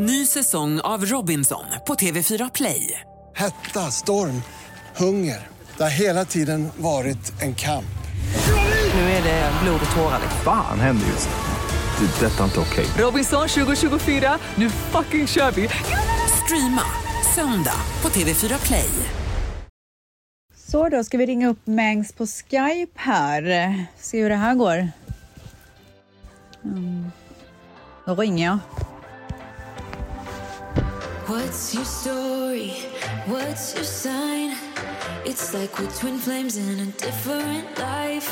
Ny säsong av Robinson på TV4 Play. Hetta, storm, hunger. Det har hela tiden varit en kamp. Nu är det blod och tårar. Fan händer just nu. Det. är Detta är inte okej. Robinson 2024, nu fucking kör vi! Streama söndag på TV4 Play. Så då ska vi ringa upp Mangs på Skype här. Se hur det här går. Mm. Då ringer jag. What's your story? What's your sign? It's like we're twin flames in a different life.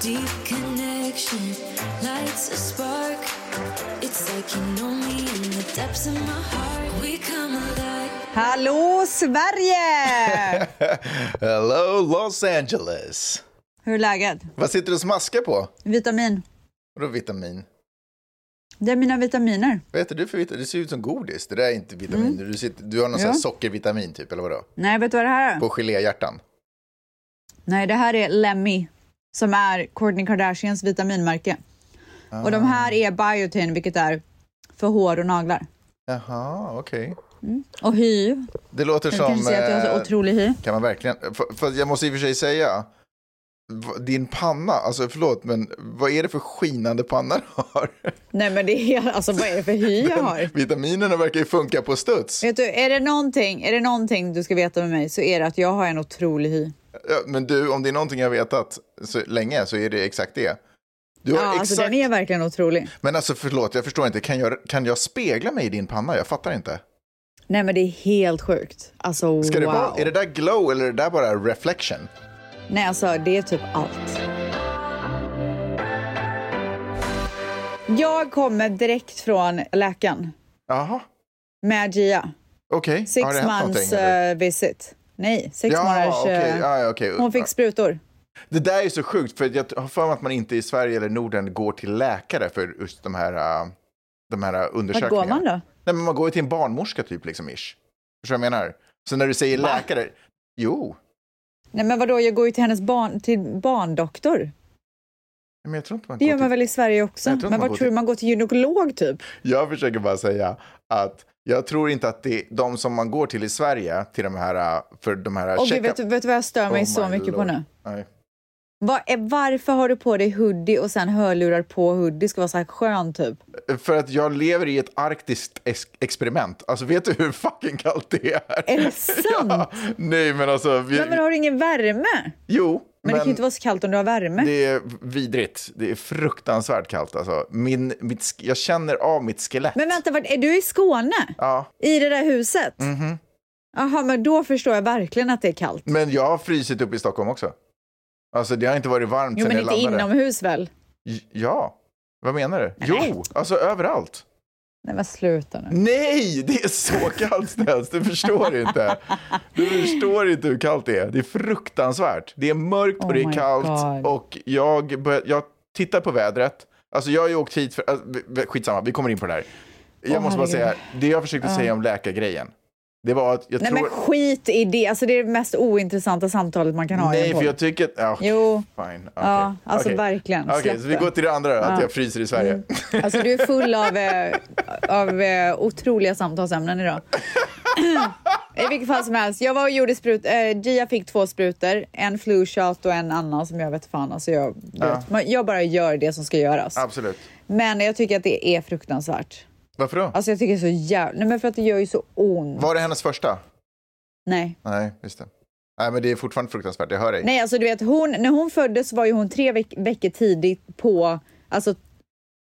Deep connection lights a spark. It's like you know me in the depths of my heart. We come alive. Hallå Sverige! Hello Los Angeles. hur är läget? Vad sitter du och smaskar på? Vitamin. Vadå vitamin? Det är mina vitaminer. Vad äter du för vitamin? Det ser ut som godis. Det där är inte vitaminer. Du, sitter, du har någon sån Ja. sockervitamin typ, eller vadå? Nej, vet du vad det här är? På geléhjärtan. Nej, det här är Lemmy som är Kourtney Kardashians vitaminmärke. Och de här är biotin, vilket är för hår och naglar. Jaha, okej. Och hy. Det låter Du som... kan se att jag har eh, så otrolig hy. Kan man verkligen... För, för jag måste i och för sig säga, din panna, alltså förlåt, men vad är det för skinande panna du har? Nej, men det är alltså vad är det för hy jag har? Vitaminerna verkar ju funka på studs. Vet du, är det, någonting, är det någonting du ska veta med mig så är det att jag har en otrolig hy. Ja, men du, om det är någonting jag vetat så länge så är det exakt det. Du har Ja, exakt... alltså den är verkligen otrolig. Men alltså förlåt, jag förstår inte. Kan jag, kan jag spegla mig i din panna? Jag fattar inte. Nej, men det är helt sjukt. Alltså Ska det vara, är det där glow eller är det där bara reflection? Nej, alltså det är typ allt. Jag kommer direkt från läkaren Jaha, med Gia. okej. Six det hänt months uh, visit. Nej, sex Ja, månaders... okej. eh, Ja, okej. Hon fick sprutor. Det där är så sjukt, för jag har för mig att man inte i Sverige eller Norden går till läkare för just de här, äh, de här Vart undersökningarna. går man då? Nej, men man går till en barnmorska typ, liksom, ish. Förstår du vad jag menar? Så när du säger Va? läkare, jo. Nej, men vadå, jag går ju till hennes barn, till barndoktor. Men jag tror inte man Det gör man till... väl i Sverige också? Men man vad tror du, man går till gynekolog typ? Jag försöker bara säga att jag tror inte att det är de som man går till i Sverige, till de här, för de här Och check-up- vet, du- vet du vad jag stör mig Oh så my mycket på lord. nu? Nej. Vad är, varför har du på dig hoodie och sen hörlurar på hoodie? Ska vara så här skön typ. För att jag lever i ett arktiskt ex- experiment. Alltså vet du hur fucking kallt det är? Är det sant? Ja, nej men alltså. Vi, Men, men har du ingen värme? jo, Men, det kan ju inte vara så kallt om du har värme. det är vidrigt. Det är fruktansvärt kallt alltså. Min, mitt, jag känner av mitt skelett. Men vänta, vart, är du i Skåne? Ja, I det där huset? Mhm. Jaha, men då förstår jag verkligen att det är kallt. men jag har frysit upp i Stockholm också. Alltså det har inte varit varmt Jo, sen men jag inte landade. inomhus väl? Ja, vad menar du? Jo, alltså överallt. Nej, men sluta nu. Nej, det är så kallt ställs. Du förstår inte. Du förstår inte hur kallt det är. Det är fruktansvärt. Det är mörkt och Oh det är my kallt. God. Och jag, bör, jag tittar på vädret. Alltså jag har ju åkt hit för... Alltså, skitsamma, vi kommer in på det här. Jag Åh, måste bara herregud. säga, det jag försökte säga om läkargrejen. Det var att jag Nej, tror... men skit i det. Alltså, det är det mest ointressanta samtalet man kan ha i en Nej, för jag tycker. Ja, Jo, fine. Ja, okej. alltså Okej. verkligen. Okej, Släpp så vi går till det andra då, att Ja. jag fryser i Sverige. alltså du är full av, eh, av eh, otroliga samtalsämnen idag. I vilket fall som helst, jag var och gjorde sprut, eh, Gia fick två sprutor, en flu shot och en annan som jag vet fan. Alltså jag, Ja. jag bara gör det som ska göras. Absolut. Men jag tycker att det är fruktansvärt. Varför då? Alltså jag tycker det är så jävla... Nej men för att det gör ju så ont. Var det hennes första? Nej. Nej, just det. Nej, men det är fortfarande fruktansvärt. Jag hör dig. Nej, alltså du vet, hon, när hon föddes var ju hon tre veck veckor tidigt på, alltså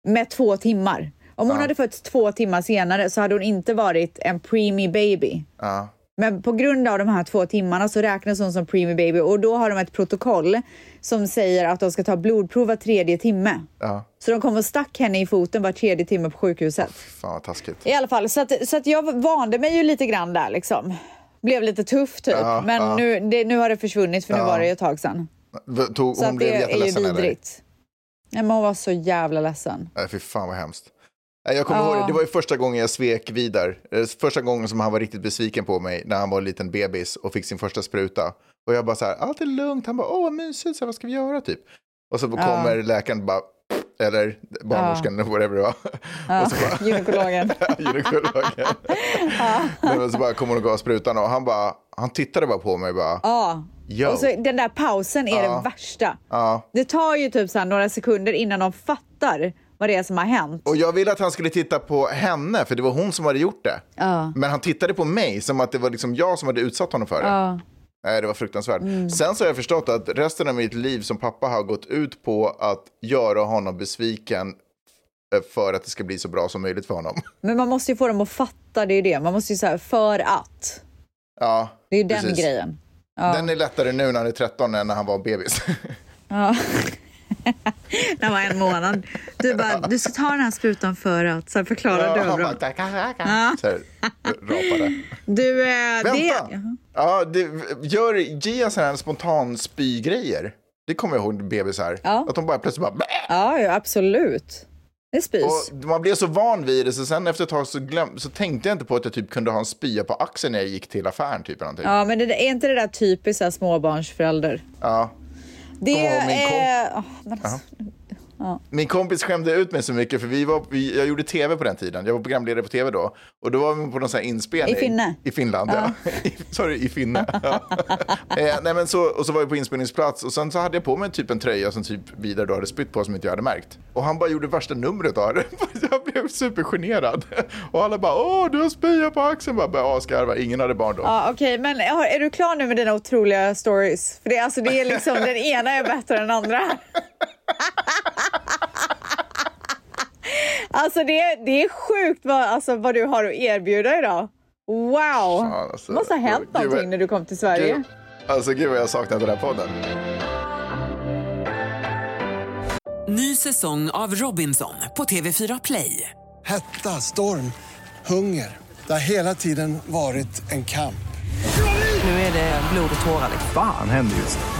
med två timmar. Om hon Ja. hade fötts två timmar senare så hade hon inte varit en preemie baby. Ja. Men på grund av de här två timmarna så räknas hon som preemie baby och då har de ett protokoll som säger att de ska ta blodprov var tredje timme. Ja. Så de kom och stack henne i foten var tredje timme på sjukhuset. Fan vad taskigt. I alla fall, så att, så att jag vande mig ju lite grann där liksom. Blev lite tuff typ. Ja, Men ja. Nu, det, nu har det försvunnit för nu var det ju ett tag sedan. Tog, Så hon blev det är ju eller? vidrigt. Nej, men hon var så jävla ledsen. Nej, fy fan vad hemskt. Jag kommer Ja. ihåg det, det var ju första gången jag svek Vidar. Eh, Första gången som han var riktigt besviken på mig när han var en liten bebis och fick sin första spruta. Och jag bara så här, allt är lugnt. Han bara, åh vad mysigt, så här, vad ska vi göra typ? Och så kommer läkaren och bara, eller barnmorskan eller whatever det var. Och så bara, Gynekologen. gynekologen. Men så bara kom hon och gav sprutan och han bara, han tittade bara på mig och bara, Ja. Yo. Och så den där pausen är det värsta. Det tar ju typ så här några sekunder innan de fattar vad det är som har hänt. Och jag ville att han skulle titta på henne, för det var hon som hade gjort det. Ja. Men han tittade på mig som att det var liksom jag som hade utsatt honom för det. Ja. Nej, det var fruktansvärt. Mm. Sen så har jag förstått att resten av mitt liv som pappa har gått ut på att göra honom besviken eh, för att det ska bli så bra som möjligt för honom. Men man måste ju få dem att fatta, det är ju det. Man måste ju säga för att. Ja, Det är ju den precis. grejen. Ja. Den är lättare nu när han är 13 än när han var bebis. Ja. När var en månad. Du bara, du ska ta den här sprutan för att, sen förklarar du. han bara. Så här, rapade. Du, eh, Vänta! det... Ja, det, gör Gia sådana här spontan spygrejer? Det kommer jag ihåg bebisar. Ja. Att de bara plötsligt bara... Bäh! Ja, ja, absolut. Det spys. Och man blev så van vid det så sen efter ett tag så, glöm, så tänkte jag inte på att jag typ kunde ha en spya på axeln när jag gick till affären typ eller någonting. Ja, men det, är inte det där typiskt småbarnsförälder? Ja. Det är... åh, men alltså, Min kompis skämde ut mig så mycket för vi var, vi, jag gjorde tv på den tiden. Jag var programledare på tv då. Och då var vi på någon sån inspelning. I Finne? I Finland, ja. Sorry, i Finne. Ja. eh, nej, men så, och så var vi på inspelningsplats och sen så hade jag på mig typ en tröja som typ Vidar då hade spytt på som inte jag hade märkt. Och han bara gjorde värsta numret av det. jag blev supergenerad. Och alla bara, åh du har spya på axeln. Bara började asgarva. Ingen hade barn då. Ja, okej, men har- är du klar nu med dina otroliga stories? För det, alltså, det är liksom, den ena är bättre än den andra. Alltså det, är- det är sjukt vad, alltså, vad du har att erbjuda idag. Wow! Fan, alltså. det måste ha hänt Gud, vad- någonting när du kom till Sverige. Gud, alltså gud vad jag saknat den här podden. Ny säsong av Robinson på TV4 Play. Hetta, storm, hunger. Det har hela tiden varit en kamp. Nu är det blod och tårar. liksom. Fan händer just nu.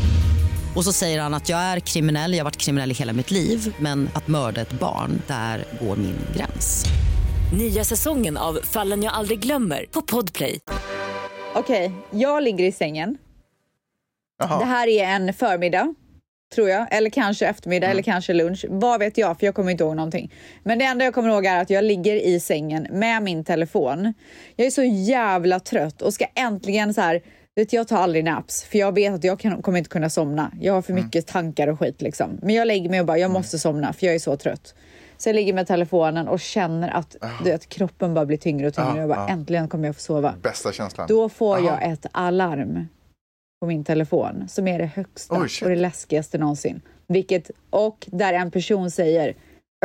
Och så säger han att jag är kriminell, jag har varit kriminell i hela mitt liv men att mörda ett barn, där går min gräns. Nya säsongen av Fallen jag aldrig glömmer på Podplay. Okej, jag ligger i sängen. Det här är en förmiddag, tror jag. Eller kanske eftermiddag eller kanske lunch. Vad vet jag, för jag kommer inte ihåg någonting. Men det enda jag kommer ihåg är att jag ligger i sängen med min telefon. Jag är så jävla trött och ska äntligen så här... Vet, jag tar aldrig naps, för jag vet att jag kan, kommer inte kunna somna. Jag har för mycket tankar och skit. Liksom. Men jag lägger mig och bara, jag måste somna, för jag är så trött. Så jag ligger med telefonen och känner att, du vet, kroppen bara blir tyngre och tyngre. Ja, jag bara, ja. äntligen kommer jag få sova. Bästa känslan. Då får Aha. jag ett alarm på min telefon som är det högsta och det läskigaste någonsin. Vilket, och där en person säger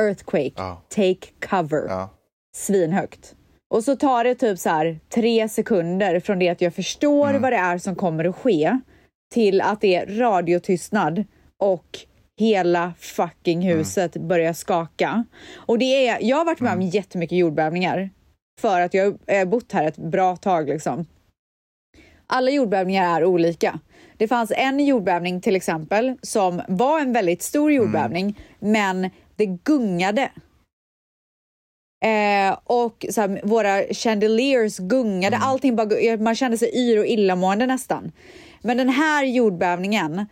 earthquake, take cover, svinhögt. Och så tar det typ så här tre sekunder från det att jag förstår Mm. vad det är som kommer att ske till att det är radiotystnad och hela fucking Mm. huset börjar skaka. Och det är, jag har varit med om jättemycket jordbävningar för att jag har bott här ett bra tag liksom. Alla jordbävningar är olika. Det fanns en jordbävning till exempel som var en väldigt stor jordbävning, men det gungade. Eh, och så här, våra chandeliers gungade, allting bara, man kände sig yr och illamående nästan. Men den här jordbävningen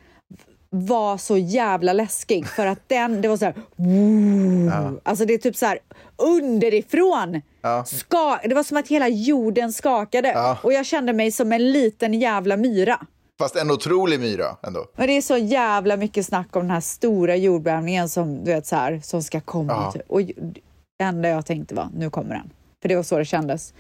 var så jävla läskig för att den, det var så här, woo. alltså det är typ så här underifrån. Ja. Ska, det var som att hela jorden skakade Ja. och jag kände mig som en liten jävla myra. Fast en otrolig myra ändå. Men det är så jävla mycket snack om den här stora jordbävningen som du vet så här, som ska komma. Ja. typ. Och det enda jag tänkte var, nu kommer den. För det var så det kändes.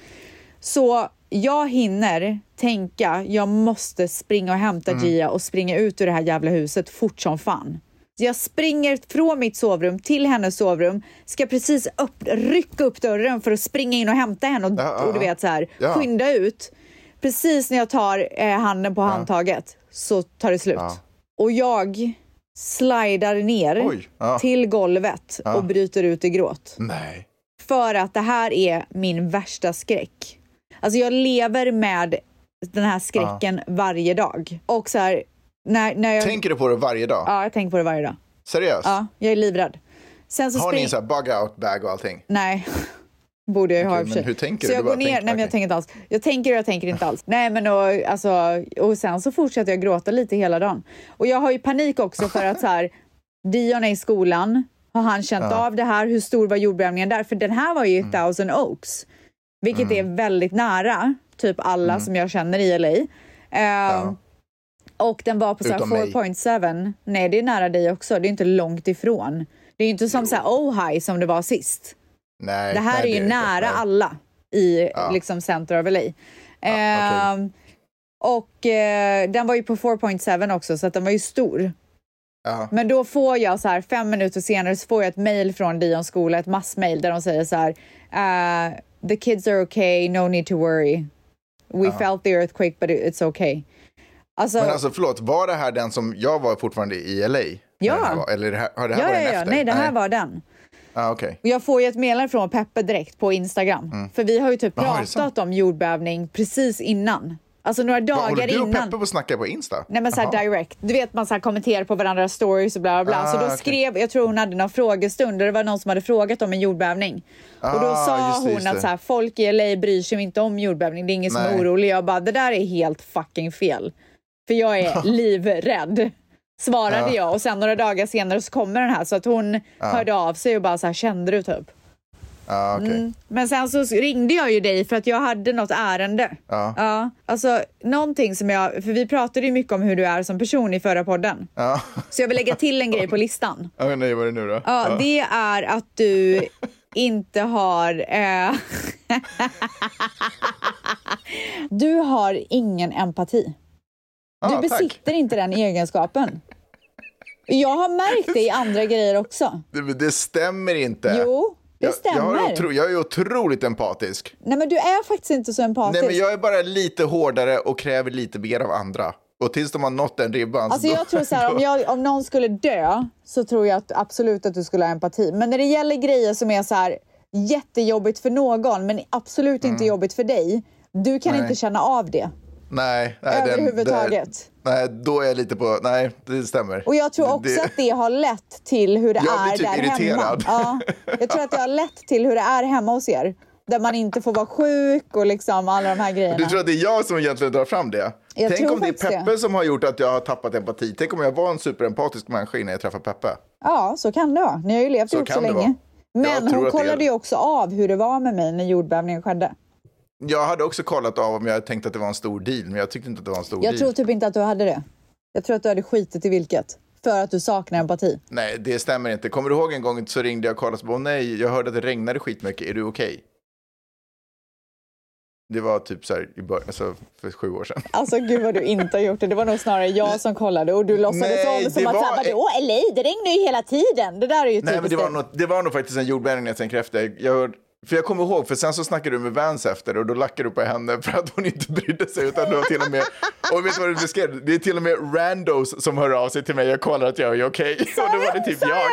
Så jag hinner tänka, jag måste springa och hämta Gia och springa ut ur det här jävla huset fort som fan. Så jag springer från mitt sovrum till hennes sovrum, ska precis upp, rycka upp dörren för att springa in och hämta henne och, Ja, ja, och du vet så här, ja. skynda ut. Precis när jag tar eh, handen på handtaget så tar det slut. Ja. Och jag slidar ner Oj, ja. till golvet Ja. och bryter ut i gråt. Nej. För att det här är min värsta skräck. Alltså jag lever med den här skräcken varje dag. Och så här, när, när jag... Tänker du på det varje dag? Ja, jag tänker på det varje dag. Seriöst? Ja, jag är livrädd. Sen så Har ni spring- en sån här bug out bag och allting? Nej. Borde jag ju ha i och för men sig. hur tänker så du? jag Du går ner, tänker, nej men jag okej. tänker inte alls. Jag tänker och jag tänker inte alls. Nej men och, alltså, och sen så fortsätter jag gråta lite hela dagen. Och jag har ju panik också för att så här, Dion är i skolan. Har han känt av det här? Hur stor var jordbävningen där? För den här var ju Mm. Thousand Oaks. Vilket är väldigt nära typ alla Mm. som jag känner i LA. Ehm, Och den var på så här Utom mig. 4.7. Nej, det är nära dig också. Det är inte långt ifrån. Det är inte som så här Ojai som det var sist. Nej. Det här nej, är ju det nära nej. alla i Ja. liksom center of LA. okej. Ehm, Och eh, den var ju på 4.7 också, så att den var ju stor. Ja. Men då får jag så här fem minuter senare så får jag ett mejl från Dions skola, ett massmail där de säger så här. eh, the kids are okay, no need to worry. We felt the earthquake but it's okay. Alltså, Men alltså förlåt, var det här den som jag var fortfarande i LA? Ja. var? Eller har det här ja, var ja, den ja, efter? nej det här var den. Ah, okej. Och jag får ju ett meddelande från Peppe direkt på Instagram. För vi har ju typ Mm. Pratat om jordbävning precis innan. Alltså några dagar Håller du och innan. Peppe på att snacka på Insta? Nej men såhär Jaha. direct. Du vet man såhär kommenterar på varandras stories och bla bla bla. Ah, så då okej. skrev, jag tror hon hade någon frågestund och det var någon som hade frågat om en jordbävning. och då Ah, sa just hon just att det. såhär, folk i LA bryr sig inte om jordbävning, det är ingen som Nej. är orolig. Jag bara, det där är helt fucking fel. För jag är livrädd. Svarade Ja. jag och sen några dagar senare så kommer den här så att hon hörde av sig och bara så här, kände du typ? Ah, okej. Mm. Men sen så ringde jag ju dig för att jag hade något ärende. Ja. Ja, alltså någonting som jag, för vi pratade ju mycket om hur du är som person i förra podden. Ja. Så jag vill lägga till en grej på listan. Ja, nej, vad är det nu då? Ja, det är att du inte har... Eh, du har ingen empati. Du Ah, besitter tack. inte den egenskapen. Jag har märkt det i andra grejer också. Det, det stämmer inte. Jo, det jag, Jag, stämmer. har otro, jag är otroligt empatisk. Nej, men du är faktiskt inte så empatisk. Nej, men jag är bara lite hårdare och kräver lite mer av andra. Och tills de har nått den ribban... Alltså så jag tror så här, om, jag, om någon skulle dö så tror jag att absolut att du skulle ha empati. Men när det gäller grejer som är så här jättejobbigt för någon men absolut inte jobbigt för dig. Du kan Mm. Nej. inte känna av det Nej, nej den- överhuvudtaget. det- nej, då är jag lite på... Nej, det stämmer. Och jag tror också Det- att det har lett till hur det är typ där irriterad. hemma. Ja, jag tror att det har lett till hur det är hemma hos er. Där man inte får vara sjuk och liksom alla de här grejerna. Du tror att det är jag som egentligen drar fram det? Jag Tänk om det är faktiskt det. Peppe som har gjort att jag har tappat empati. Tänk om jag var en superempatisk människa innan jag träffade Peppe. Ja, så kan det vara. Ni har ju levt Så ihop så länge. Men hon kollade ju också av hur det var med mig när jordbävningen skedde. Jag hade också kollat av om jag tänkte att det var en stor deal, men jag tyckte inte att det var en stor Jag deal. tror typ inte att du hade det. Jag tror att du hade skitit i vilket. För att du saknar empati. Nej, det stämmer inte. Kommer du ihåg en gång så ringde jag och kollade och bara, "Åh, nej, jag hörde att det regnade skitmycket, är du okej? Det var typ så här i början, alltså för sju år sedan. Alltså gud vad du inte har gjort det. Det var nog snarare jag som kollade och du låtsades om som det att var- vadå LA, det regnar ju hela tiden. Det där är ju Nej, men det var, nog, det var nog faktiskt en jordbävning när jag tänker efter. Jag, hörde- för jag kommer ihåg, för sen så snackade du med Vans efter och då lackade du på henne för att hon inte brydde sig. Utan det var till och med, och vet du vad du beskrev? Det är till och med randos som hör av sig till mig och kollar att jag är okej. Och då var det typ jag.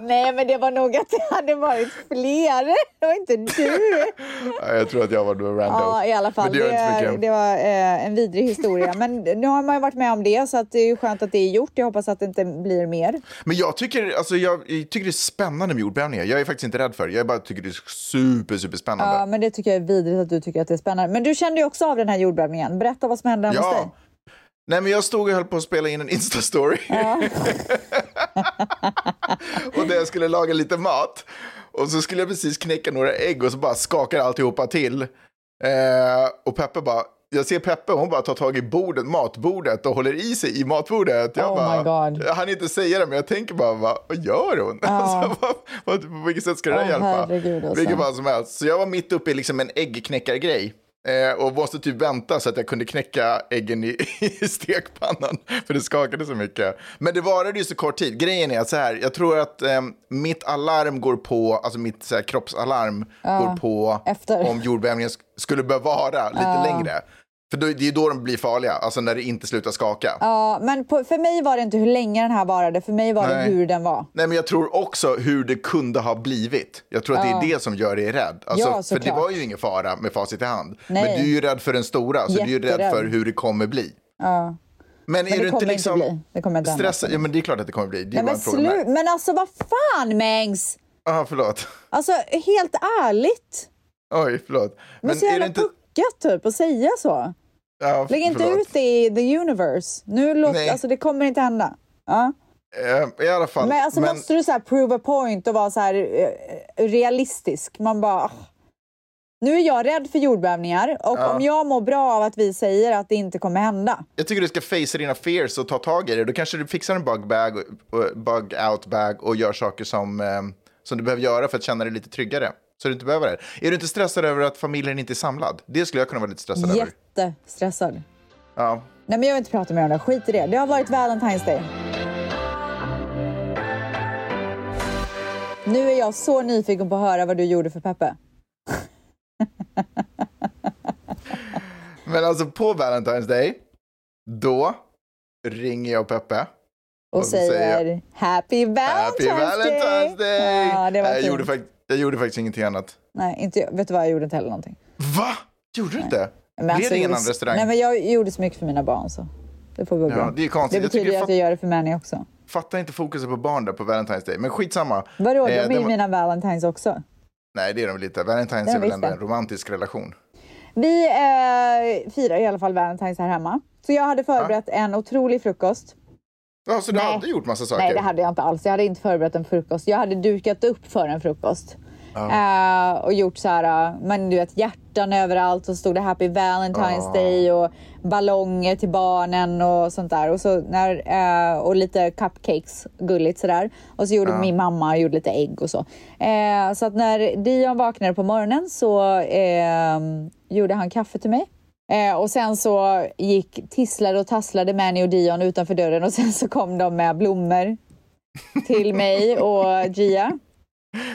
Nej men det var nog att det hade varit fler. Det var inte du. Ja, jag tror att jag var då rando. Ja i alla fall. Men det Det, det var eh, en vidrig historia. Men nu har man ju varit med om det så att det är skönt att det är gjort. Jag hoppas att det inte blir mer. Men jag tycker, alltså, jag, jag tycker det är spännande med jordbävningar. Jag är faktiskt inte rädd för det. Jag bara tycker det är super, super spännande. Ja, men det tycker jag är vidrigt att du tycker att det är spännande. Men du kände ju också av den här jordbävningen. Berätta vad som hände hemma hos dig. Nej, men jag stod och höll på att spela in en Insta-story. och där jag skulle laga lite mat. Och så skulle jag precis knäcka några ägg och så bara skakar alltihopa till. Eh, och Peppe bara, jag ser Peppe, hon bara tar tag i bordet, matbordet och håller i sig i matbordet. Jag Oh bara, my God. Jag hann inte säga det, men jag tänker bara, vad, vad gör hon? Alltså, vad, vad, på vilket sätt ska det där Åh, hjälpa? alltså. Vilket fall som helst. Så jag var mitt uppe i liksom en äggknäckargrej. Eh, och måste typ vänta så att jag kunde knäcka äggen i, i stekpannan. För det skakade så mycket. Men det varade ju så kort tid. Grejen är att så här, jag tror att eh, mitt alarm går på, alltså mitt så här, kroppsalarm går på efter. om jordbävningen sk- skulle behöva vara lite längre. För det är då de blir farliga, alltså när det inte slutar skaka. Ja, men på, för mig var det inte hur länge den här varade, för mig var det Nej. hur den var. Nej, men jag tror också hur det kunde ha blivit. Jag tror att det är det som gör dig rädd. Alltså, Ja, för det var ju ingen fara med facit i hand. Nej. Men du är ju rädd för den stora, så du är ju rädd Jätterädd. för hur det kommer bli. Ja. Men, är det du inte kommer inte liksom bli. Det kommer inte stressad? Ja, men det är klart att det kommer bli. Det är Nej, bara men, slu- men alltså vad fan Mengs! Aha, förlåt. Alltså helt ärligt. Oj, förlåt. Men, så är jävla det inte... puckat typ att säga så. Ja, Lägg inte ut det i the universe. Nu låt, Nej. alltså det kommer inte hända. Ja. Eh, I alla fall. Men alltså men... måste du så här prove a point och vara så här eh, realistisk. Man bara... Nu är jag rädd för jordbävningar och Ja. om jag mår bra av att vi säger att det inte kommer hända. Jag tycker du ska facea dina fears och ta tag i det. Då kanske du fixar en bug bag, bug out bag och gör saker som, eh, som du behöver göra för att känna dig lite tryggare. Så du inte behöver det. Är du inte stressad över att familjen inte är samlad? Det skulle jag kunna vara lite stressad över. Jättestressad. Ja. Nej men jag vill inte prata mer om det. Skit i det. Det har varit Valentine's Day. Nu är jag så nyfiken på att höra vad du gjorde för Peppe. Men alltså på Valentine's Day, då ringer jag Peppe. Och, så säger, säger Happy Valentine's, Happy Valentine's Day! Ja, det var jag, gjorde jag gjorde faktiskt ingenting annat. Nej, inte, vet du vad? Jag gjorde inte heller någonting. Va? Gjorde du inte? Men alltså, det jag ingen annan restaurang? Nej, men jag gjorde så mycket för mina barn så det får gå Ja, bra. det är konstigt. Det Jag betyder ju att jag gör det för Manny också. Fattar inte fokuset på barn där på Valentine's Day. Men skitsamma. Vadå, de Eh, är det ju var- mina Valentines också. Nej, det är de väl inte. Valentine's är väl ändå en romantisk relation. Vi eh, firar i alla fall Valentines här hemma. Så jag hade förberett en otrolig frukost. Ja, så du Nej. hade gjort massa saker? Nej, det hade jag inte alls. Jag hade inte förberett en frukost. Jag hade dukat upp för en frukost. Eh, och gjort så här, eh, men du vet hjärtan överallt och så stod det Happy Valentine's Ah. Day och ballonger till barnen och sånt där. Och, så när, eh, och lite cupcakes, gulligt sådär. Och så gjorde min mamma gjorde lite ägg och så. Så att när Dion vaknade på morgonen så gjorde han kaffe till mig. Eh, och sen så gick tisslade och tasslade Manny och Dion utanför dörren och sen så kom de med blommor till mig och Gia.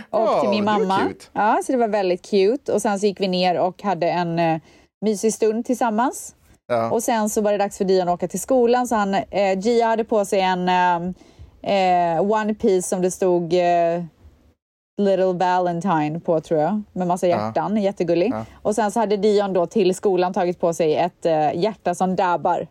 Och Ja, till min mamma. Ja, så det var väldigt cute. Och sen så gick vi ner och hade en eh, mysig stund tillsammans. Ja. Och sen så var det dags för Dion att åka till skolan. Så han, eh, Gia hade på sig en eh, eh, One Piece som det stod eh, Little Valentine på tror jag. Med massa hjärtan, jättegullig. Ja. Och sen så hade Dion då till skolan tagit på sig ett eh, hjärta som dabbar.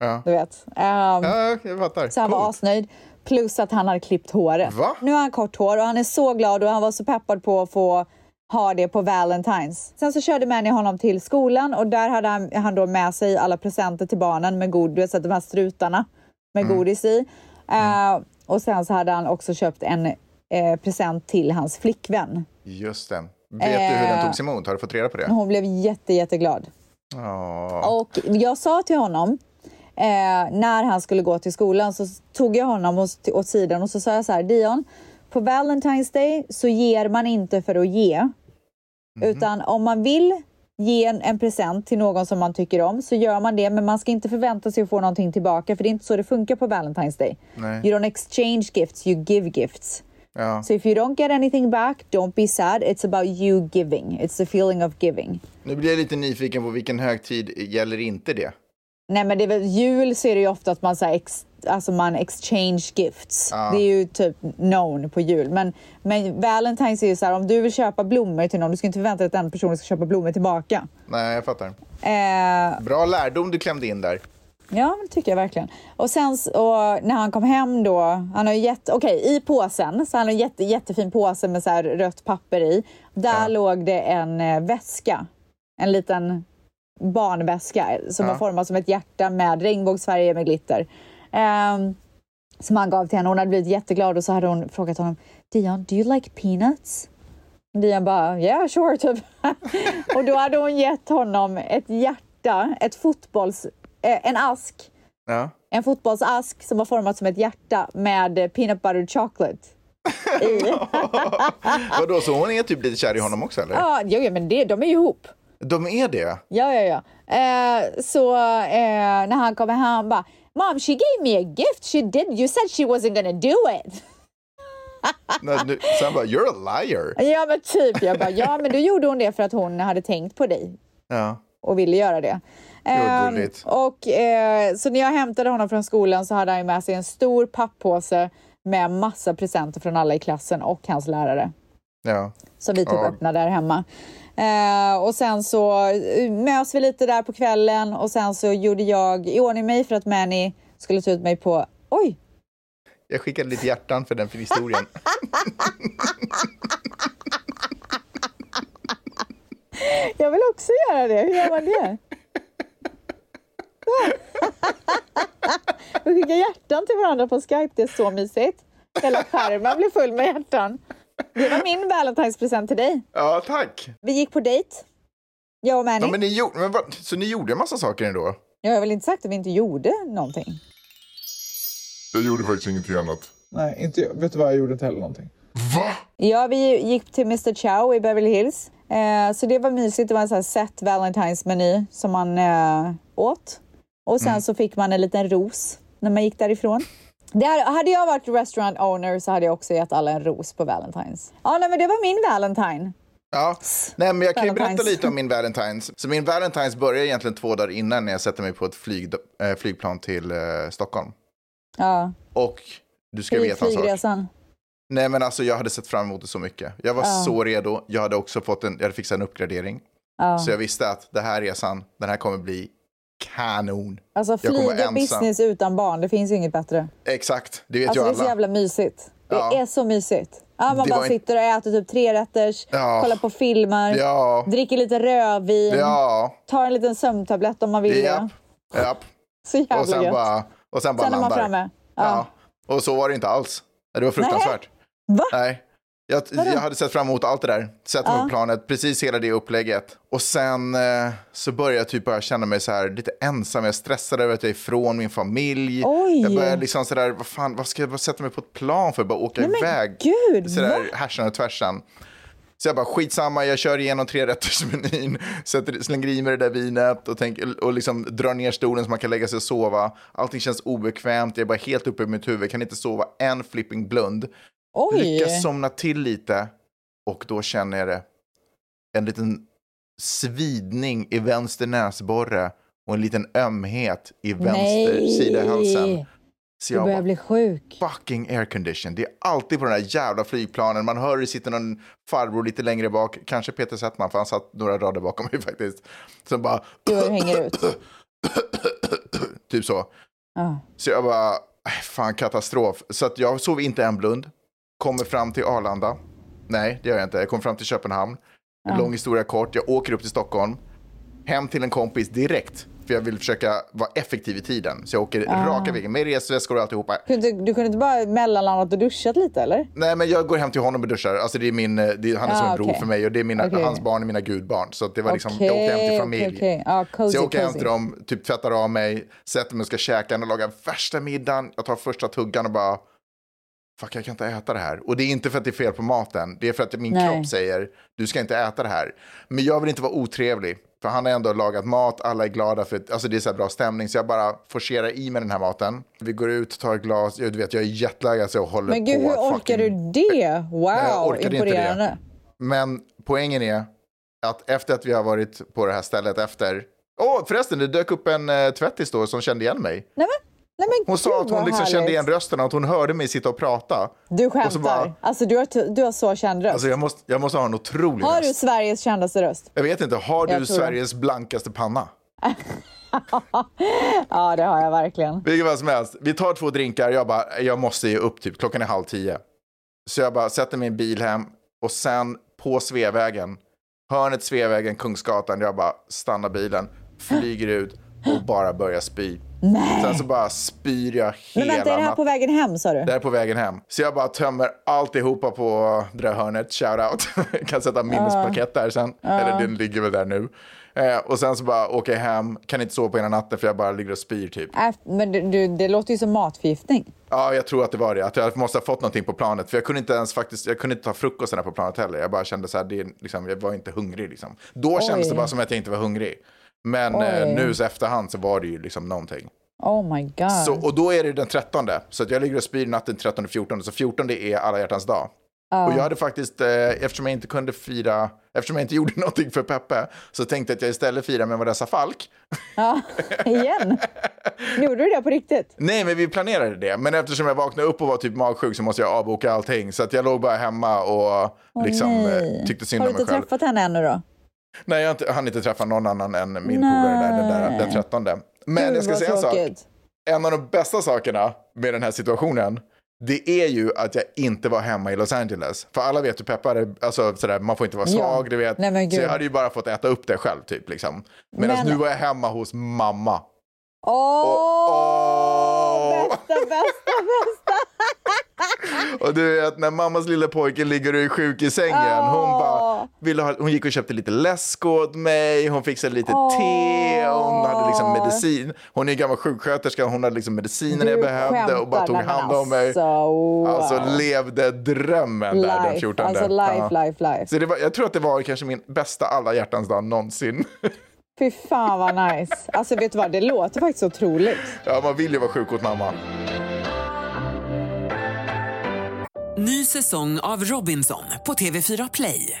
Ja. Du vet. Ehm, ja, jag fattar. så han var Coolt. asnöjd. Plus att han hade klippt håret. Va? Nu har han kort hår och han är så glad och han var så peppad på att få ha det på Valentine's. Sen så körde Manny honom till skolan och där hade han, han då med sig alla presenter till barnen med god, du vet, så att de här strutarna med Mm. godis i. Eh, och sen så hade han också köpt en eh, present till hans flickvän. Just det. Vet du hur den Eh. togs emot? Har du fått reda på det? Hon blev jätte, jätteglad. Ja. Och jag sa till honom eh, när han skulle gå till skolan så tog jag honom åt, åt sidan och så sa jag så här Dion, på Valentine's Day så ger man inte för att ge. Mhm. Utan om man vill ge en, en present till någon som man tycker om så gör man det men man ska inte förvänta sig att få någonting tillbaka för det är inte så det funkar på Valentine's Day. Nej. You don't exchange gifts, you give gifts. Ja. So if you don't get anything back, don't be sad. It's about you giving. It's the feeling of giving. Nu blir jag lite nyfiken på vilken högtid gäller inte det? Nej men det är väl jul så är det ju ofta att man, så här, ex, alltså man exchange gifts. Ja. Det är ju typ known på jul. Men, men Valentine's är ju så här, om du vill köpa blommor till någon, du ska inte förvänta dig att den personen ska köpa blommor tillbaka. Nej, jag fattar. Eh, Bra lärdom du klämde in där. Ja, det tycker jag verkligen. Och sen och när han kom hem då, han har ju gett, okej i påsen, så han har en jätte, jättefin påse med så här rött papper i. Där Ja. låg det en eh, väska, en liten barnväska som Ja. var formad som ett hjärta med regnbågsfärger med glitter. Ehm, som han gav till henne. Hon hade blivit jätteglad och så hade hon frågat honom Dion, do you like peanuts? Dion bara, yeah sure typ. och då hade hon gett honom ett hjärta, ett fotbolls, eh, en ask, Ja. en fotbollsask som var format som ett hjärta med peanut butter chocolate i. Vadå, så hon är typ lite kär i honom också eller? ja, jo, men det, de är ju ihop. De är det? Ja, ja, ja. Eh, så eh, när han kommer hem, han bara Mom, she gave me a gift. She did. You said she wasn't gonna do it. Nej, nu- Sen bara, you're a liar. Ja, men typ. Jag bara, ja, men då gjorde hon det för att hon hade tänkt på dig. Ja. och ville göra det. Gulligt. och, eh, så när jag hämtade honom från skolan så hade han med sig en stor papppåse med massa presenter från alla i klassen och hans lärare. Ja. Som vi typ Ja. öppnade där hemma. Eh, och sen så eh, mös vi lite där på kvällen och sen så gjorde jag i ordning mig för att Manny skulle ta ut mig på... Oj! Jag skickade lite hjärtan för den för historien. Jag vill också göra det. Hur gör man det? Vi skickar hjärtan till varandra på Skype. Det är så mysigt. Hela skärmen blir full med hjärtan. Det var min Valentine's-present till dig. Ja, tack. Vi gick på dejt. Jag och Manny. Ja, men ni gjorde, men vad, så ni gjorde en massa saker ändå? Jag har väl inte sagt att vi inte gjorde någonting. Jag gjorde faktiskt ingenting annat. Nej, inte jag. Vet du vad? Jag gjorde inte heller någonting. Ja, vi gick till Mr Chow i Beverly Hills. Eh, så det var mysigt. Det var en sån här set Valentine's-meny som man eh, åt. Och sen så fick man en liten ros när man gick därifrån. Det hade, hade jag varit restaurant owner så hade jag också gett alla en ros på Valentine's. Ja, nej, men det var min Valentine. Ja, nej men jag kan ju berätta lite om min Valentines. Så min Valentines börjar egentligen två dagar innan när jag sätter mig på ett flyg, eh, flygplan till eh, Stockholm. Ja, Och du ska flyg, veta en sak. flygresan. Nej men alltså jag hade sett fram emot det så mycket. Jag var Ja. så redo. Jag hade också fått en, jag hade fixat en uppgradering. Ja. Så jag visste att det här resan, den här kommer bli kanon. Alltså flyga business utan barn, det finns inget bättre. Exakt, det vet Alltså ju det är så alla. jävla mysigt. Det Ja. är så mysigt. Ja, man Det bara en- sitter och äter typ tre rätters, Ja. kollar på filmer, Ja. dricker lite rödvin, Ja, tar en liten sömntablett om man vill det. japp. Så jävla Och sen gött. bara, och sen bara Sen är man landar. framme. Ja. Och så var det inte alls. Det var fruktansvärt. Va? Nej. Jag, jag hade sett fram emot allt det där. Sett mig Ja. på planet, precis hela det upplägget. Och sen eh, så började jag typ börja känna mig så här lite ensam. Jag stressade över att jag är ifrån min familj. Oj. Jag började liksom så där, vad fan, vad ska jag bara sätta mig på ett plan för? Bara åka Nej, iväg. gud, så där härsan och tvärsan. Så jag bara skitsamma, jag kör igenom tre rättersmenyn, sätter, slänger i mig det där vinet och, tänk, och liksom drar ner stolen så man kan lägga sig och sova. Allting känns obekvämt, jag är bara helt uppe i mitt huvud, kan inte sova en flipping blund. Oj! Lyckas somna till lite och då känner jag det. En liten svidning i vänster näsborre och en liten ömhet i vänster Nej. sida halsen. Så Du jag börjar bara, bli sjuk. fucking aircondition. Det är alltid på den där jävla flygplanen. Man hör det sitter någon farbror lite längre bak. Kanske Peter Settman, för han satt några rader bakom mig faktiskt. Som bara... Du hänger ut. typ så. Ja. Så jag bara, "Äh, fan katastrof. Så att jag sov inte en blund. Kommer fram till Arlanda. Nej, det gör jag inte. Jag kommer fram till Köpenhamn. Ja. Lång historia kort. Jag åker upp till Stockholm. Hem till en kompis direkt. För jag vill försöka vara effektiv i tiden. Så jag åker Ah. raka vägen med resväskor och alltihopa. Kunde, du kunde inte bara mellanlandat och duschat lite eller? Nej, men jag går hem till honom och duschar. Alltså det är min, eh, det är, han är Ja, som en bror okej. för mig och det är mina, Okej. hans barn är mina gudbarn. Så det var liksom, jag åkte hem till familj. Ja, cozy, så jag åker hem cozy. till dem, typ tvättar av mig, sätter mig och ska käka och lagar värsta middagen. Jag tar första tuggan och bara, fuck jag kan inte äta det här. Och det är inte för att det är fel på maten, det är för att min Nej. kropp säger, du ska inte äta det här. Men jag vill inte vara otrevlig, för han har ändå lagat mat, alla är glada för att, alltså det är så här bra stämning. Så jag bara forcerar i mig den här maten. Vi går ut, tar ett glas, jag, du vet jag är jetlaggad så jag håller Men gud, på. hur att orkar fucking- du det? Wow, Nej, jag orkade inte det. imponerande. Men poängen är att efter att vi har varit på det här stället efter... Åh, oh, förresten, det dök upp en uh, tvättis då som kände igen mig. Nej men, nej men Hon sa att hon vad liksom kände igen rösten och att hon hörde mig sitta och prata. Du Och så skämtar? bara- Alltså du har, du har så känd röst. Alltså jag måste, jag måste ha en otrolig har du röst. Sveriges kändaste röst? Jag vet inte, har Jag du tror det. Sveriges blankaste panna? Ja, det har jag verkligen. Vilket fall som helst. Vi tar två drinkar, jag bara, jag måste ge upp typ, klockan är halv tio. Så jag bara sätter min bil hem och sen på Sveavägen, hörnet Sveavägen, Kungsgatan, jag bara stannar bilen, flyger ut och bara börjar spy. Nej. Sen så bara spyr jag Men hela vänta, är det här på vägen hem sa du? Det här är på vägen hem. Så jag bara tömmer alltihopa på det där hörnet. Shout out. kan sätta minnesplakett där sen. Eller den ligger väl där nu. Eh, och sen så bara åker jag hem. Kan inte sova på ena natten för jag bara ligger och spyr typ. Äh, men du, du, det låter ju som matförgiftning. Ja, jag tror att det var det. Att jag måste ha fått någonting på planet. För jag kunde inte ens faktiskt, jag kunde inte ta frukosten här på planet heller. Jag bara kände så här, det, liksom, jag var inte hungrig liksom. Då kändes det Oj. bara som att jag inte var hungrig. Men eh, nu så efterhand så var det ju liksom någonting. Oh my god. Så, och då är det den 13. Så att jag ligger och spyr natten 13-14. Så 14 är alla hjärtans dag. Ja. Och jag hade faktiskt, eh, eftersom jag inte kunde fira, eftersom jag inte gjorde någonting för Peppe, så tänkte jag att jag istället firar med Vanessa Falk. Ja, igen. Gjorde du det på riktigt? Nej, men vi planerade det. Men eftersom jag vaknade upp och var typ magsjuk så måste jag avboka allting. Så att jag låg bara hemma och Åh, liksom nej. eh, tyckte synd Har om du mig inte själv. träffat henne ännu då? Nej, jag inte, hann inte träffa någon annan än min polare där, den, där, den 13. Men Gud, jag ska säga en sak. En av de bästa sakerna med den här situationen, det är ju att jag inte var hemma i Los Angeles. För alla vet hur peppar är, alltså sådär, man får inte vara Ja. svag, du vet. Nej, så jag hade ju bara fått äta upp det själv, typ. Liksom. Medan Men- nu var jag hemma hos mamma. Åh, bästa, bästa, bästa! Och du vet, när mammas lilla pojke ligger och är sjuk i sängen, hon bara ville ha, hon gick och köpte lite läsk åt mig, hon fixade lite te, och hon hade liksom medicin. Hon är ju gammal sjuksköterska, hon hade liksom medicinen jag Du behövde och bara tog hand om mig. alltså, wow. Alltså levde drömmen där den Life, 14. alltså life, Ja. life, life. Så det var, jag tror att det var kanske min bästa alla hjärtans dag någonsin. Fy fan vad nice. Alltså vet du vad, det låter faktiskt otroligt. ja, man vill ju vara sjuk åt mamma. Ny säsong av Robinson på TV4 Play.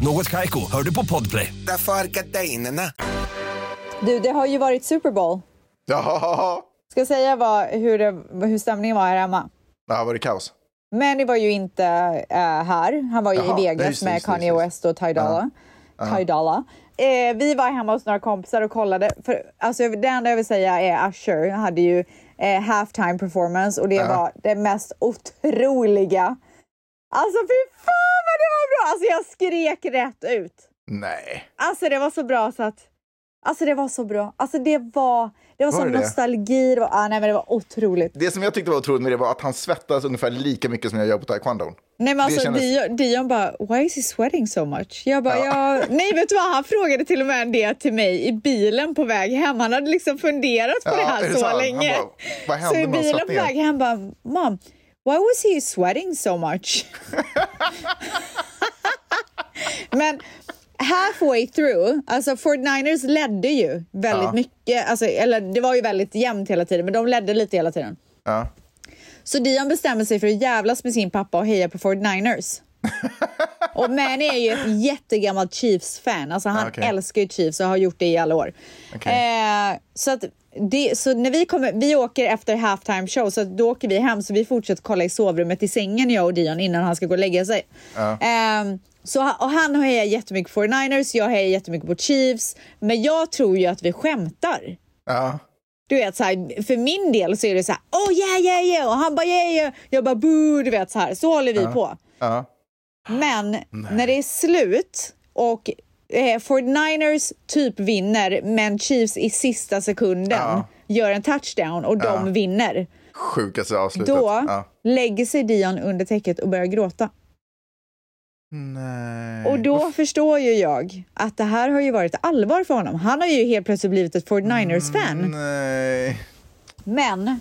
Något Kaiko, hör du på Podplay. Därför är gardinerna. Du, det har ju varit Super Bowl. Ja, Ska jag säga vad, hur, det, hur stämningen var här hemma? ja var det kaos? Manny var ju inte äh, här. Han var ju Jaha, i Vegas just med just Kanye just. West och Ty Dolla. Ja. Ty Dolla. Eh, vi var hemma hos några kompisar och kollade. För, alltså, det enda jag vill säga är Usher hade ju eh, halftime performance och det Ja. var det mest otroliga. Alltså fy fan det var bra! Alltså jag skrek rätt ut. Nej. Alltså det var så bra så att... Alltså det var så bra. Alltså det var... Det var, Var sån det nostalgi. Det var, ah, nej men det var otroligt. Det som jag tyckte var otroligt med det var att han svettas ungefär lika mycket som jag gör på taekwondo. Nej men alltså kändes- Dion, Dion bara, why is he sweating so much? Jag bara, Ja. ja. nej vet du vad, han frågade till och med det till mig i bilen på väg hem. Han hade liksom funderat på Ja, det är här så sant? Länge. bara, så i bilen på väg hem bara, mom, why was he sweating so much? men halfway through, alltså 49ers ledde ju väldigt Ja. mycket, alltså, eller det var ju väldigt jämnt hela tiden, men de ledde lite hela tiden. Ja. Så Dion bestämmer sig för att jävlas med sin pappa och heja på 49ers. och Manny är ju ett jättegammalt Chiefs-fan. Alltså han Ah, okej. älskar ju Chiefs och har gjort det i alla år. Eh, så att det, så när vi, kommer, vi åker efter halftime show, så då åker vi hem så vi fortsätter kolla i sovrummet i sängen, jag och Dion, innan han ska gå och lägga sig. Ja. Ehm, så, och han hejar jättemycket på 49ers, jag hejar jättemycket på Chiefs. Men jag tror ju att vi skämtar. Ja. Du vet, så här, för min del så är det så här, oh yeah, yeah, yeah, och han bara yeah, yeah, jag bara boo, du vet så här, så håller vi Ja. på. Men när det är slut och eh, 49ers typ vinner, men Chiefs i sista sekunden Ja. gör en touchdown och de Ja. vinner. Sjukaste avslutet. Då Ja. lägger sig Dion under täcket och börjar gråta. Nej. Och då förstår ju jag att det här har ju varit allvar för honom. Han har ju helt plötsligt blivit ett 49ers-fan. Mm. Men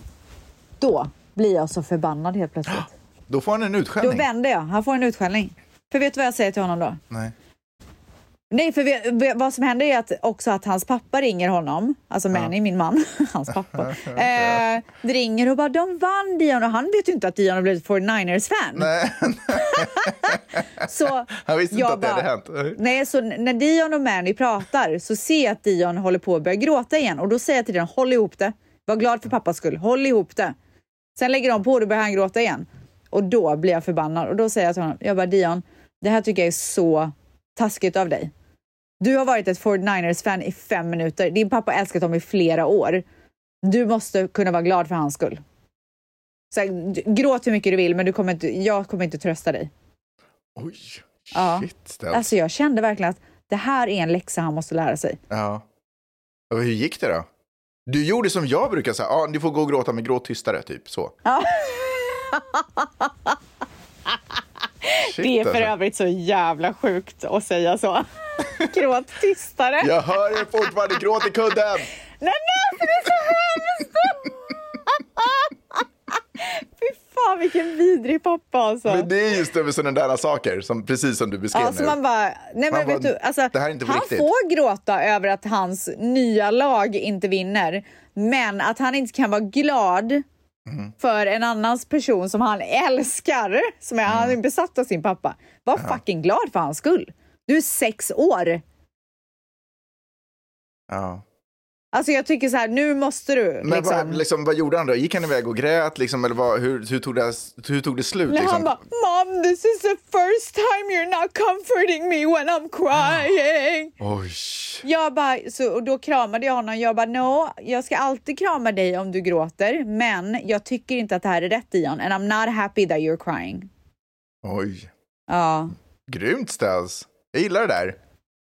då blir jag så förbannad helt plötsligt. Då får han en Då utskällning. vänder jag. Han får en utskällning. För vet du vad jag säger till honom då? Nej. Nej, för vi, vi- vad som händer är att också att hans pappa ringer honom, alltså Manny, min man, hans pappa, eh, ringer och bara de vann Dion och han vet ju inte att Dion har blivit 49ers-fan. Nej. Så Han visste inte att det hade hänt. Nej, så när Dion och Manny pratar så ser jag att Dion håller på att börja gråta igen och då säger jag till Dion, håll ihop det. Var glad för pappas skull, håll ihop det. Sen lägger de på och då börjar han gråta igen. Och då blir jag förbannad och då säger jag till honom, jag bara Dion, det här tycker jag är så taskigt av dig. Du har varit ett 49ers-fan i fem minuter. Din pappa har älskat dem i flera år. Du måste kunna vara glad för hans skull. Så här, gråt hur mycket du vill, men du kommer inte, jag kommer inte trösta dig. Oj. Ja. Shit, ställs. Alltså jag kände verkligen att det här är en läxa han måste lära sig. Ja. Och hur gick det då? Du gjorde som jag brukar säga, ah, du får gå och gråta men gråt tystare, typ så. Ja. Shit, det är för alltså. övrigt så jävla sjukt att säga så. Gråt tystare. Jag hör er fortfarande, gråt i kudden! Nej, nej, för det är så hemskt! Fy fan vilken vidrig pappa alltså. Men det är just över sådana där saker, som, precis som du beskrev Ja, nu. man bara, nej men Man vet bara, du, alltså, det här är inte på han riktigt. får gråta över att hans nya lag inte vinner, men att han inte kan vara glad Mm. för en annans person som han älskar, som är, han Mm. är besatt av sin pappa. Var fucking glad för hans skull. Du är sex år. Ja. Alltså jag tycker så här, nu måste du Men liksom. vad, liksom, vad gjorde han då? Gick han iväg och grät? Liksom, eller vad, hur, hur, tog det, hur tog det slut? Liksom? han bara, Mom, this is the first time you're not comforting me when I'm crying. Oj. Jag bara, så, och då kramade jag honom. Jag bara, no, jag ska alltid krama dig om du gråter, men jag tycker inte att det här är rätt Ian. And I'm not happy that you're crying. Oj. Ja, Grymt ställs. Jag gillar det där.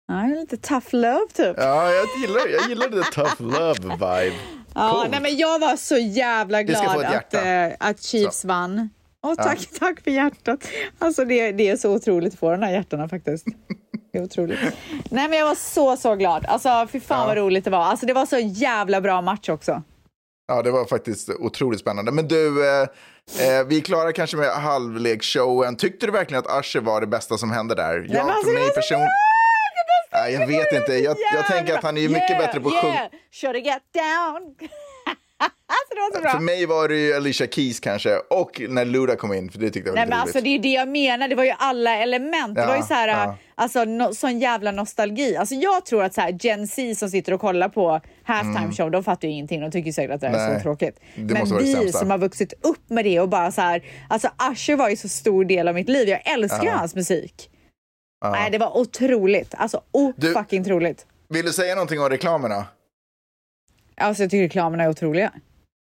Ja lite tough love typ. Ja, jag gillar, jag gillar det tough love vibe. Ja, Coolt. nej, men jag var så jävla glad att, eh, att Chiefs vann. Åh, Ja. tack, tack för hjärtat. Alltså det, det är så otroligt att få de här hjärtarna faktiskt. Det är otroligt. Nej men jag var så, så glad. Alltså fy fan Ja. vad roligt det var. Alltså det var så jävla bra match också. Ja, det var faktiskt otroligt spännande. Men du, eh, eh, vi är klara kanske med halvleksshowen. Tyckte du verkligen att Usher var det bästa som hände där? men Jag, alltså, för mig så person... Nej, jag vet inte. Jag, jag tänker att han är ju mycket Yeah, bättre på att yeah. sjunga. Should I get down? alltså. För mig var det ju Alicia Keys kanske, och när Luda kom in, för det tyckte jag var Nej men roligt. alltså det är ju det jag menar, det var ju alla element. det var ju Ja, så här, ja. alltså no, sån jävla nostalgi. Alltså jag tror att så här, Gen Z som sitter och kollar på halftime Mm. show, de fattar ju ingenting. De tycker säkert att det här är Nej, så tråkigt. Men vi som har vuxit upp med det och bara så här, alltså Usher var ju så stor del av mitt liv. Jag älskar Ja. hans musik. Ja. Nej det var otroligt, alltså Du- fucking troligt. Vill du säga någonting om reklamerna? Alltså jag tycker reklamerna är otroliga.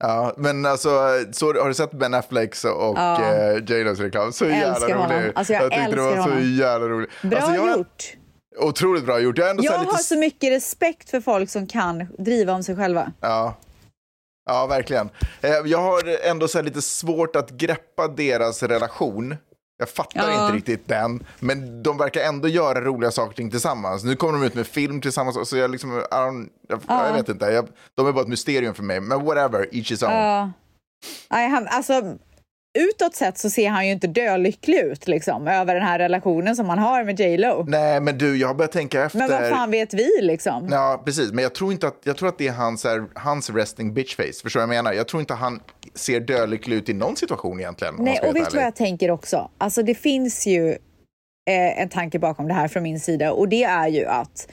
Ja, men alltså, så, har du sett Ben Afflecks och Ja. eh, J.Los reklam? Så Älskar jävla honom. rolig. Alltså, jag tyckte det var älskar så honom. jävla roligt. Bra alltså, jag, gjort. Otroligt bra gjort. Jag ändå så Jag här lite... har så mycket respekt för folk som kan driva om sig själva. Ja. ja, verkligen. Eh, Jag har ändå så lite svårt att greppa deras relation. Jag fattar Ja. inte riktigt den, men de verkar ändå göra roliga saker tillsammans. Nu kommer de ut med film tillsammans, så jag, liksom, jag, Ja. jag vet inte. Jag, de är bara ett mysterium för mig, men whatever, each his own. Ja. Nej, han, alltså, utåt sett så ser han ju inte dölycklig ut liksom, över den här relationen som han har med J Lo. Nej, men du, jag har börjat tänka efter. Men vad fan vet vi liksom? Ja, precis. Men jag tror, inte att, jag tror att det är hans, här, hans resting bitch face. Förstår jag menar? Jag tror inte han ser dödlycklig ut i någon situation egentligen. Nej, och vet du vad jag tänker också? Alltså det finns ju eh, en tanke bakom det här från min sida och det är ju att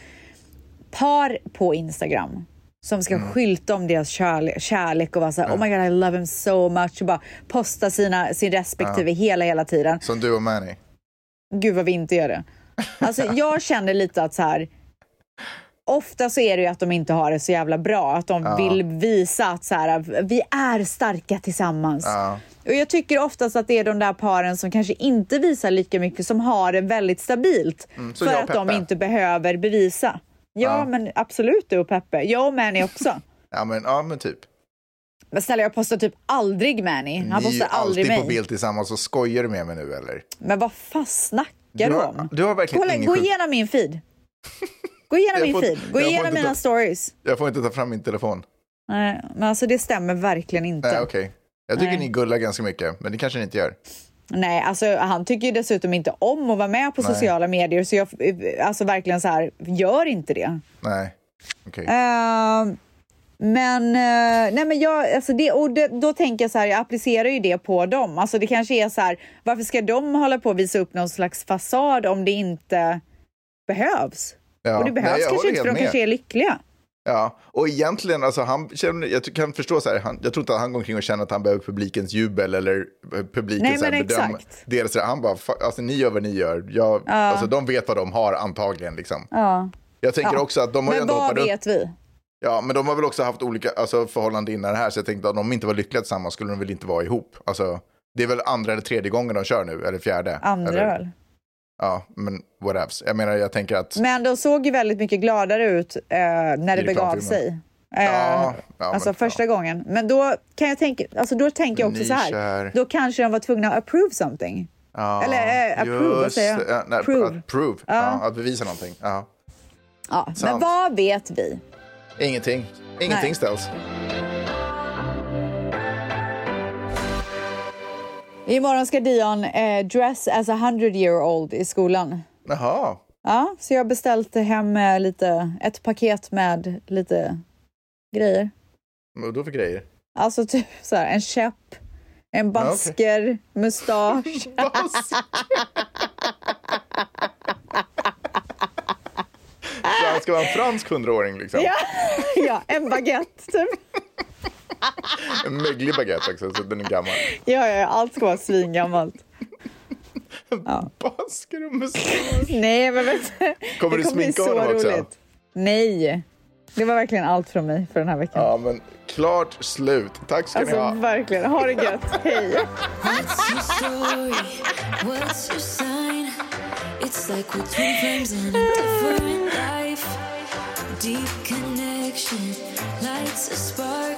par på Instagram som ska Mm. skylta om deras kärlek, kärlek och vara så här, oh my god I love him so much och bara posta sina, sin respektive Ja. hela, hela tiden. Som du och Manny. Gud vad vi inte gör det. Alltså jag känner lite att så här. Ofta så är det ju att de inte har det så jävla bra. Att de Ja. vill visa att så här, vi är starka tillsammans. Ja. Och jag tycker oftast att det är de där paren som kanske inte visar lika mycket som har det väldigt stabilt. Mm, för att de inte behöver bevisa. Ja, Ja. men absolut du och Peppe. Jag och Manny också. Ja, men, ja, men typ. Men snälla jag postar typ aldrig Manny. Han Ni är postar aldrig alltid mig. på bild tillsammans och skojar du med mig nu eller? Men vad fan snackar Du du har- om? du har verkligen Kolla, ingen Gå igenom min feed. Gå igenom min feed. Gå igenom mina ta- stories. Jag får inte ta fram min telefon. Nej, men alltså det stämmer verkligen inte. Nej, okej. Jag tycker Nej. ni gullar ganska mycket, men det kanske ni inte gör. Nej, alltså han tycker ju dessutom inte om att vara med på Nej. sociala medier så jag, alltså verkligen så här, gör inte det. Nej, okej. Ehm, men, eh, nej men jag, alltså det, och det, då tänker jag så här, jag applicerar ju det på dem. Alltså det kanske är så här, varför ska de hålla på och visa upp någon slags fasad om det inte behövs? Ja. Och det behövs Nej, kanske inte för de kanske är lyckliga. Ja, och egentligen, alltså han känner, jag kan förstå så här, han, jag tror inte att han går omkring och känner att han behöver publikens jubel eller eh, publikens Nej, så här, men bedöm. exakt. Dels, han bara, "Fa- alltså ni gör vad ni gör. Jag, Ja. alltså, de vet vad de har antagligen. Liksom. Ja. Jag tänker Ja. också att de har ju Men ändå vad hoppat upp. vet vi? Ja, men de har väl också haft olika alltså, förhållanden innan det här, så jag tänkte att om de inte var lyckliga tillsammans skulle de väl inte vara ihop. Alltså, det är väl andra eller tredje gången de kör nu, eller fjärde? Andra eller? väl? Ja, men whatevs. Jag menar, jag tänker att... Men de såg ju väldigt mycket gladare ut eh, när det begav sig. Eh, Ja, ja, alltså men- första gången. Men då kan jag tänka, alltså då tänker jag också så här. Då kanske de var tvungna att approve something. Ja, Eller, eh, approve, vad säger jag? Ja, nej, Prove. Att prove. Ja. Ja. att bevisa någonting. Ja. Ja, men vad vet vi? Ingenting. Ingenting Nej. ställs. Imorgon ska Dion eh, dress as a hundred year old i skolan. Jaha. Ja, så jag har beställt hem eh, lite, ett paket med lite grejer. Vad då för grejer? Alltså typ så här, en käpp, en basker, mustasch. Så han ska vara en fransk hundraåring liksom? ja, ja, en baguette typ. En möglig baguette också, så den är gammal. Ja, ja, allt ska vara svingammalt. Basker och mustasch. Nej, men vet du, Kommer det du sminka honom också? roligt. Nej, det var verkligen allt från mig för den här veckan. Ja, men klart slut. Tack ska Alltså ni ha. verkligen, ha det gött. Hej! What's your story? What's your sign? It's like we're twin flames in a different life. Deep connection lights a spark.